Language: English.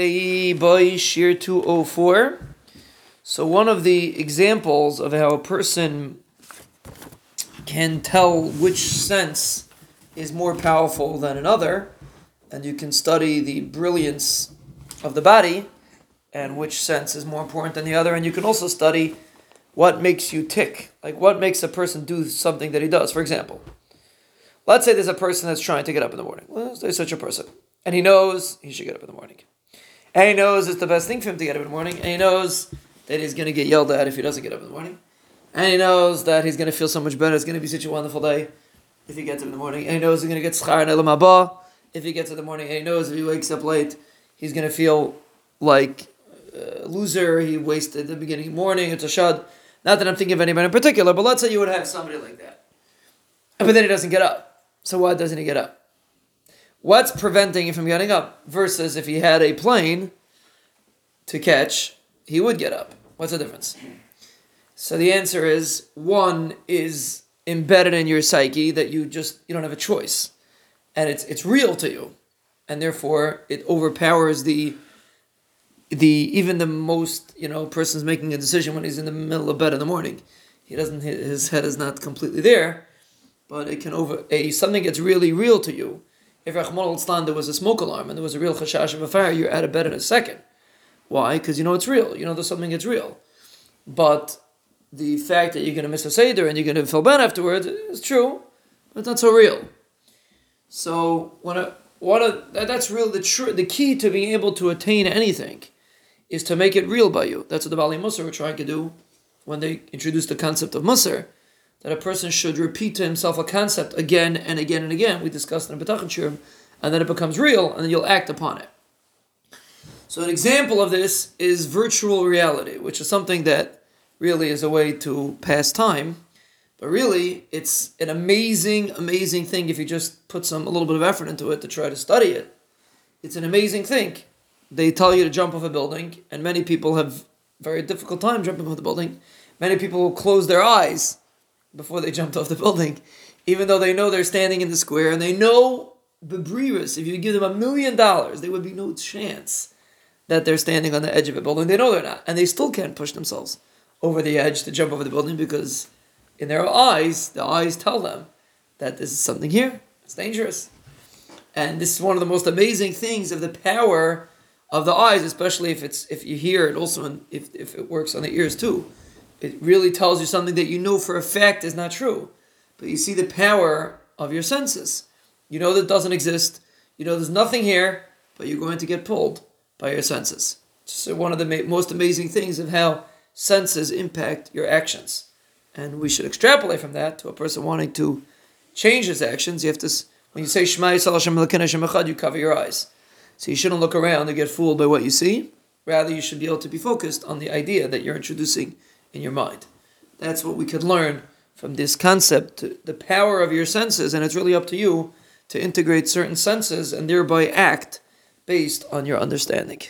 A boy Shiur 204. So, one of the examples of how a person can tell which sense is more powerful than another, and you can study the brilliance of the body and which sense is more important than the other, and you can also study what makes you tick, like what makes a person do something that he does. For example, let's say there's a person that's trying to get up in the morning. Well, there's such a person, and he knows he should get up in the morning, and he knows it's the best thing for him to get up in the morning, and he knows that he's going to get yelled at if he doesn't get up in the morning, and he knows that he's going to feel so much better. It's going to be such a wonderful day if he gets up in the morning, and he knows he's going to get schar and elam if he gets up in the morning, and he knows if he wakes up late, he's going to feel like a loser. He wasted the beginning of the morning. It's a shad. Not that I'm thinking of anybody in particular, but let's say you would have somebody like that. But then he doesn't get up. So why doesn't he get up? What's preventing him from getting up? Versus if he had a plane to catch, he would get up. What's the difference? So the answer is one is embedded in your psyche that you just you don't have a choice. And it's it's real to you. And therefore it overpowers the the even the most you know person's making a decision when he's in the middle of bed in the morning. He doesn't his head is not completely there, but it can over a something gets really real to you. If Rahman there was a smoke alarm and there was a real chashash of a fire, you're out of bed in a second. Why? Because you know it's real. You know there's something that's real. But the fact that you're going to miss a seder and you're going to feel bad afterwards is true, but not so real. So when a, what a, that's real. The tr- the key to being able to attain anything is to make it real by you. That's what the Baalei Musar were trying to do when they introduced the concept of Musar, that a person should repeat to himself a concept again and again and again. We discussed in the Bitachon Shiurim, and then it becomes real, and then you'll act upon it. So an example of this is virtual reality, which is something that really is a way to pass time. But really, it's an amazing, amazing thing if you just put some a little bit of effort into it to try to study it. It's an amazing thing they tell you to jump off a building, and many people have very difficult time jumping off the building. Many people will close their eyes before they jumped off the building, even though they know they're standing in the square and they know the Bebriris, if you give them a million dollars, there would be no chance that they're standing on the edge of a building. They know they're not, and they still can't push themselves over the edge to jump over the building because in their eyes, the eyes tell them that this is something here. It's dangerous. And this is one of the most amazing things of the power of the eyes, especially if it's if you hear it also in, if, if it works on the ears too. It really tells you something that you know for a fact is not true. But you see the power of your senses. You know that doesn't exist. You know there's nothing here, but you're going to get pulled by your senses. It's one of the ma- most amazing things of how senses impact your actions. And we should extrapolate from that to a person wanting to change his actions. You have to, when you say Shema Yisrael you cover your eyes. So you shouldn't look around and get fooled by what you see. Rather, you should be able to be focused on the idea that you're introducing in your mind. That's what we could learn from this concept, the power of your senses, and it's really up to you to integrate certain senses and thereby act based on your understanding.